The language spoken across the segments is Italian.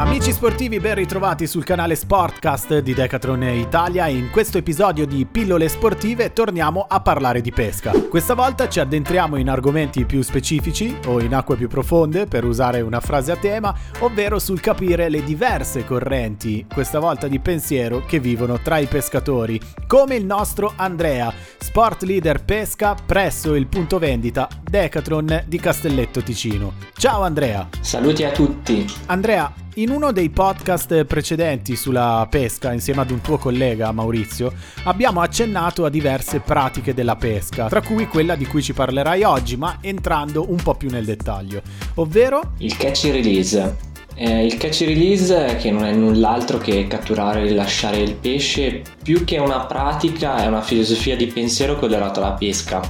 Amici sportivi, ben ritrovati sul canale Sportcast di Decathlon Italia e in questo episodio di Pillole Sportive torniamo a parlare di pesca. Questa volta ci addentriamo in argomenti più specifici o in acque più profonde, per usare una frase a tema, ovvero sul capire le diverse correnti, questa volta di pensiero, che vivono tra i pescatori, come il nostro Andrea, sport leader pesca presso il punto vendita Decathlon di Castelletto Ticino. Ciao Andrea! Saluti a tutti! Andrea, in uno dei podcast precedenti sulla pesca, insieme ad un tuo collega Maurizio, abbiamo accennato a diverse pratiche della pesca, tra cui quella di cui ci parlerai oggi, ma entrando un po' più nel dettaglio, ovvero il catch and release. Eh, il catch release, che non è null'altro che catturare e rilasciare il pesce, più che una pratica è una filosofia di pensiero correlata alla pesca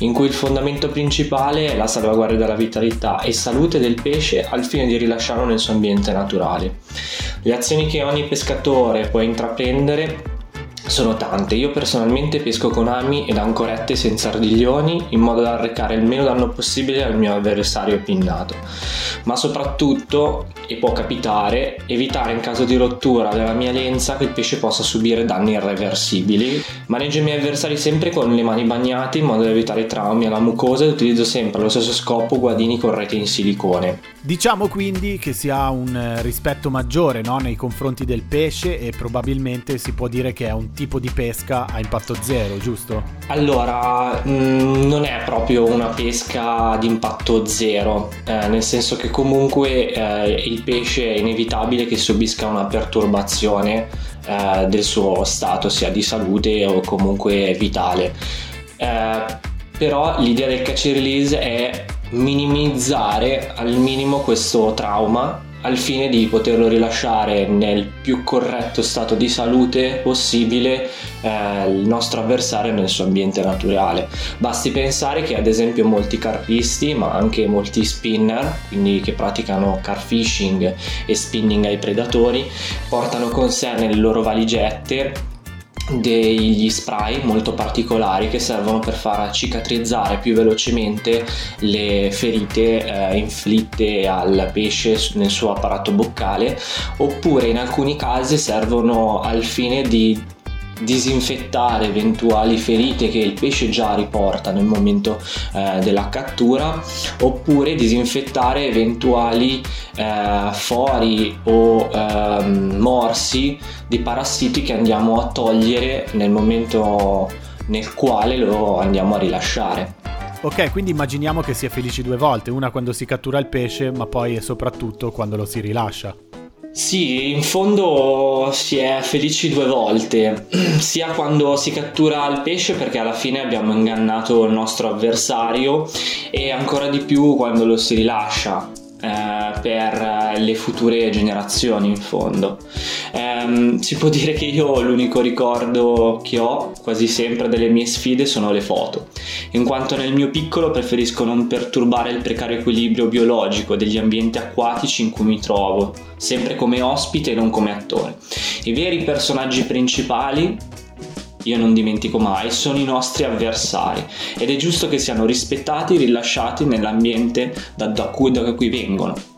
in cui il fondamento principale è la salvaguardia della vitalità e salute del pesce al fine di rilasciarlo nel suo ambiente naturale. Le azioni che ogni pescatore può intraprendere sono tante, io personalmente pesco con ami ed ancorette senza ardiglioni in modo da arrecare il meno danno possibile al mio avversario pinnato, ma soprattutto, e può capitare, evitare in caso di rottura della mia lenza che il pesce possa subire danni irreversibili. Maneggio i miei avversari sempre con le mani bagnate in modo da evitare traumi alla mucosa e utilizzo sempre allo stesso scopo guadini con rete in silicone. Diciamo quindi che si ha un eh, rispetto maggiore no, nei confronti del pesce e probabilmente si può dire che è un tipo di pesca a impatto zero, giusto? Allora, mh, mm, non è proprio una pesca ad impatto zero, eh, nel senso che comunque eh, il pesce è inevitabile che subisca una perturbazione eh, del suo stato, sia di salute o comunque vitale. Eh, però l'idea del catch release è minimizzare al minimo questo trauma al fine di poterlo rilasciare nel più corretto stato di salute possibile eh, il nostro avversario nel suo ambiente naturale. Basti pensare che ad esempio molti carpisti, ma anche molti spinner, quindi che praticano car fishing e spinning ai predatori, portano con sé nelle loro valigette degli spray molto particolari che servono per far cicatrizzare più velocemente le ferite eh, inflitte al pesce nel suo apparato boccale oppure in alcuni casi servono al fine di disinfettare eventuali ferite che il pesce già riporta nel momento eh, della cattura oppure disinfettare eventuali eh, fori o eh, morsi di parassiti che andiamo a togliere nel momento nel quale lo andiamo a rilasciare. Ok, quindi immaginiamo che sia felici due volte, una quando si cattura il pesce, ma poi e soprattutto quando lo si rilascia. Sì, in fondo si è felici due volte, sia quando si cattura il pesce perché alla fine abbiamo ingannato il nostro avversario e ancora di più quando lo si rilascia eh, per le future generazioni in fondo. Eh, si può dire che io l'unico ricordo che ho quasi sempre delle mie sfide sono le foto, in quanto nel mio piccolo preferisco non perturbare il precario equilibrio biologico degli ambienti acquatici in cui mi trovo, sempre come ospite e non come attore. I veri personaggi principali io non dimentico mai, sono i nostri avversari ed è giusto che siano rispettati e rilasciati nell'ambiente da, da, cui, da cui vengono.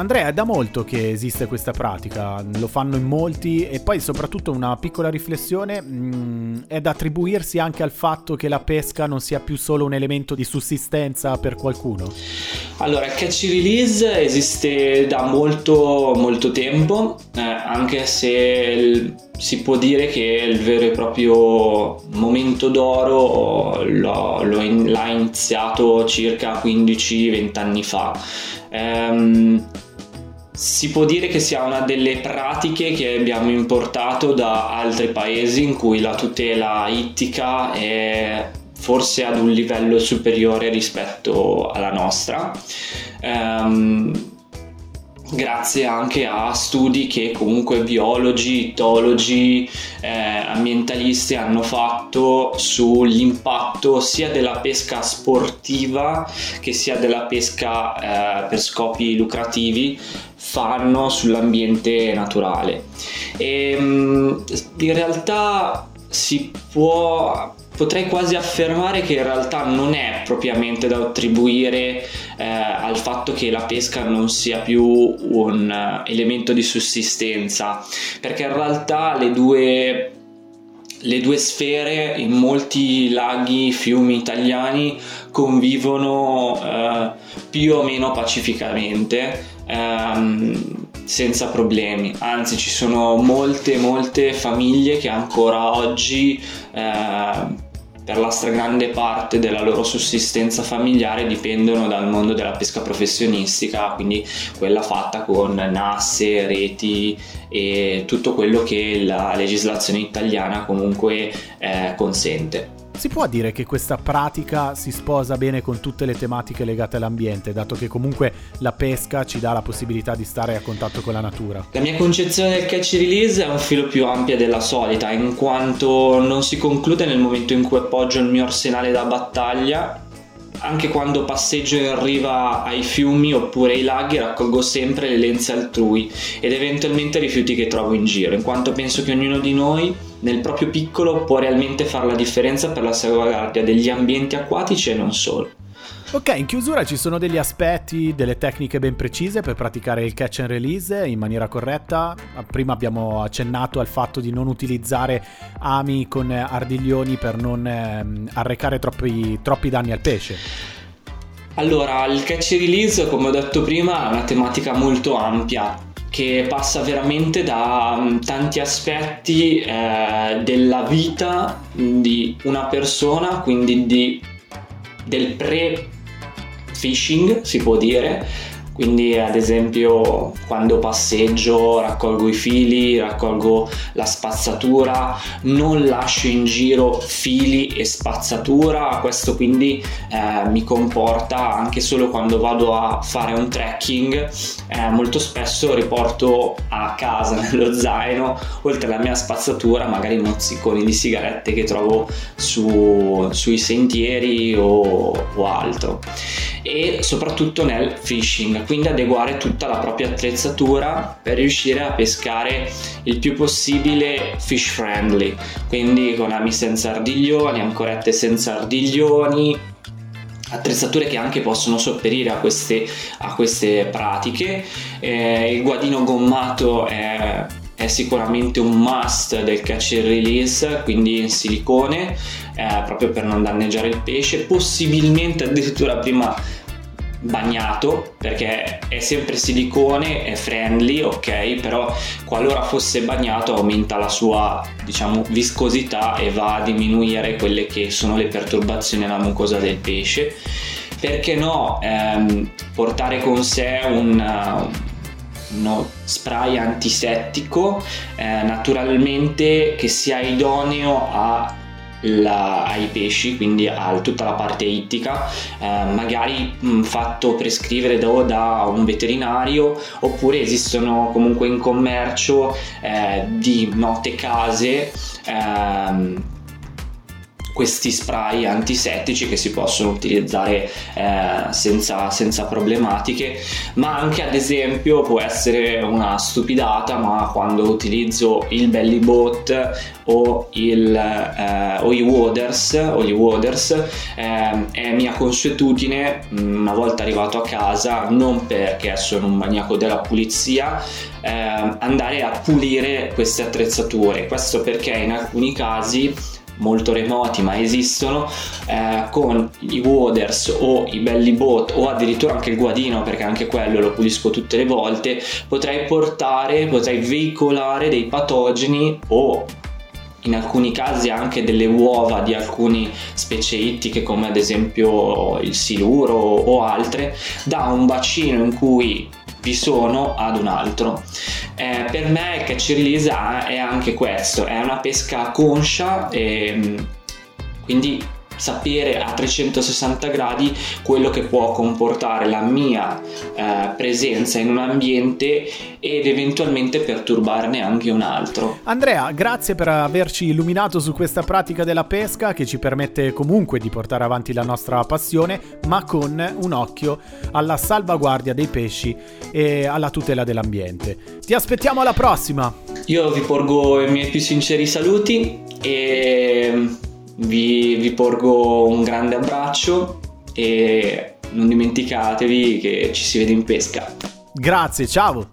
Andrea, è da molto che esiste questa pratica, lo fanno in molti e poi soprattutto una piccola riflessione mh, mm, è da attribuirsi anche al fatto che la pesca non sia più solo un elemento di sussistenza per qualcuno? Allora, catch release esiste da molto molto tempo, eh, anche se il, si può dire che il vero e proprio momento d'oro lo, lo in, l'ha iniziato circa 15-20 anni fa. Um, si può dire che sia una delle pratiche che abbiamo importato da altri paesi in cui la tutela ittica è forse ad un livello superiore rispetto alla nostra. Um, grazie anche a studi che comunque biologi, itologi, eh, ambientalisti hanno fatto sull'impatto sia della pesca sportiva che sia della pesca eh, per scopi lucrativi fanno sull'ambiente naturale. E, ehm, in realtà si può potrei quasi affermare che in realtà non è propriamente da attribuire eh, al fatto che la pesca non sia più un uh, elemento di sussistenza, perché in realtà le due le due sfere in molti laghi, fiumi italiani convivono eh, più o meno pacificamente, ehm, senza problemi. Anzi, ci sono molte, molte famiglie che ancora oggi eh, per la stragrande parte della loro sussistenza familiare dipendono dal mondo della pesca professionistica, quindi quella fatta con nasse, reti e tutto quello che la legislazione italiana comunque eh, consente. Si può dire che questa pratica si sposa bene con tutte le tematiche legate all'ambiente, dato che comunque la pesca ci dà la possibilità di stare a contatto con la natura? La mia concezione del catch release è un filo più ampia della solita, in quanto non si conclude nel momento in cui appoggio il mio arsenale da battaglia, anche quando passeggio in riva ai fiumi oppure ai laghi raccolgo sempre le lenze altrui ed eventualmente rifiuti che trovo in giro, in quanto penso che ognuno di noi nel proprio piccolo può realmente fare la differenza per la salvaguardia degli ambienti acquatici e non solo. Ok, in chiusura ci sono degli aspetti, delle tecniche ben precise per praticare il catch and release in maniera corretta. Prima abbiamo accennato al fatto di non utilizzare ami con ardiglioni per non ehm, arrecare troppi, troppi danni al pesce. Allora, il catch and release, come ho detto prima, è una tematica molto ampia che passa veramente da um, tanti aspetti eh, della vita di una persona, quindi di, del pre-fishing si può dire, quindi ad esempio quando passeggio raccolgo i fili, raccolgo la spazzatura, non lascio in giro fili e spazzatura, questo quindi eh, mi comporta anche solo quando vado a fare un trekking, eh, molto spesso riporto a casa nello zaino, oltre alla mia spazzatura, magari mozziconi di sigarette che trovo su, sui sentieri o, o altro. E soprattutto nel fishing quindi adeguare tutta la propria attrezzatura per riuscire a pescare il più possibile fish friendly, quindi con ami senza ardiglioni, ancorette senza ardiglioni, attrezzature che anche possono sopperire a queste, a queste pratiche. Eh, il guadino gommato è, è, sicuramente un must del catch and release, quindi in silicone, eh, proprio per non danneggiare il pesce, possibilmente addirittura prima bagnato perché è sempre silicone, è friendly, ok, però qualora fosse bagnato aumenta la sua diciamo viscosità e va a diminuire quelle che sono le perturbazioni alla mucosa del pesce. Perché no ehm, portare con sé un uno spray antisettico eh, naturalmente che sia idoneo a la, ai pesci, quindi a tutta la parte ittica, eh, magari mh, fatto prescrivere da, da, un veterinario oppure esistono comunque in commercio eh, di note case. Ehm, questi spray antisettici che si possono utilizzare eh, senza, senza, problematiche, ma anche ad esempio può essere una stupidata, ma quando utilizzo il belly boat o, il, eh, o i waders, o gli waders eh, è mia consuetudine una volta arrivato a casa, non perché sono un maniaco della pulizia, eh, andare a pulire queste attrezzature. Questo perché in alcuni casi molto remoti ma esistono eh, con i waders o i belly boat o addirittura anche il guadino perché anche quello lo pulisco tutte le volte potrei portare potrei veicolare dei patogeni o in alcuni casi anche delle uova di alcune specie ittiche come ad esempio il siluro o altre da un bacino in cui vi sono ad un altro. Eh, per me catch è anche questo, è una pesca conscia e mm, quindi sapere a 360 gradi quello che può comportare la mia eh, presenza in un ambiente ed eventualmente perturbarne anche un altro. Andrea, grazie per averci illuminato su questa pratica della pesca che ci permette comunque di portare avanti la nostra passione, ma con un occhio alla salvaguardia dei pesci e alla tutela dell'ambiente. Ti aspettiamo alla prossima! Io vi porgo i miei più sinceri saluti e vi, vi porgo un grande abbraccio e non dimenticatevi che ci si vede in pesca. Grazie, ciao!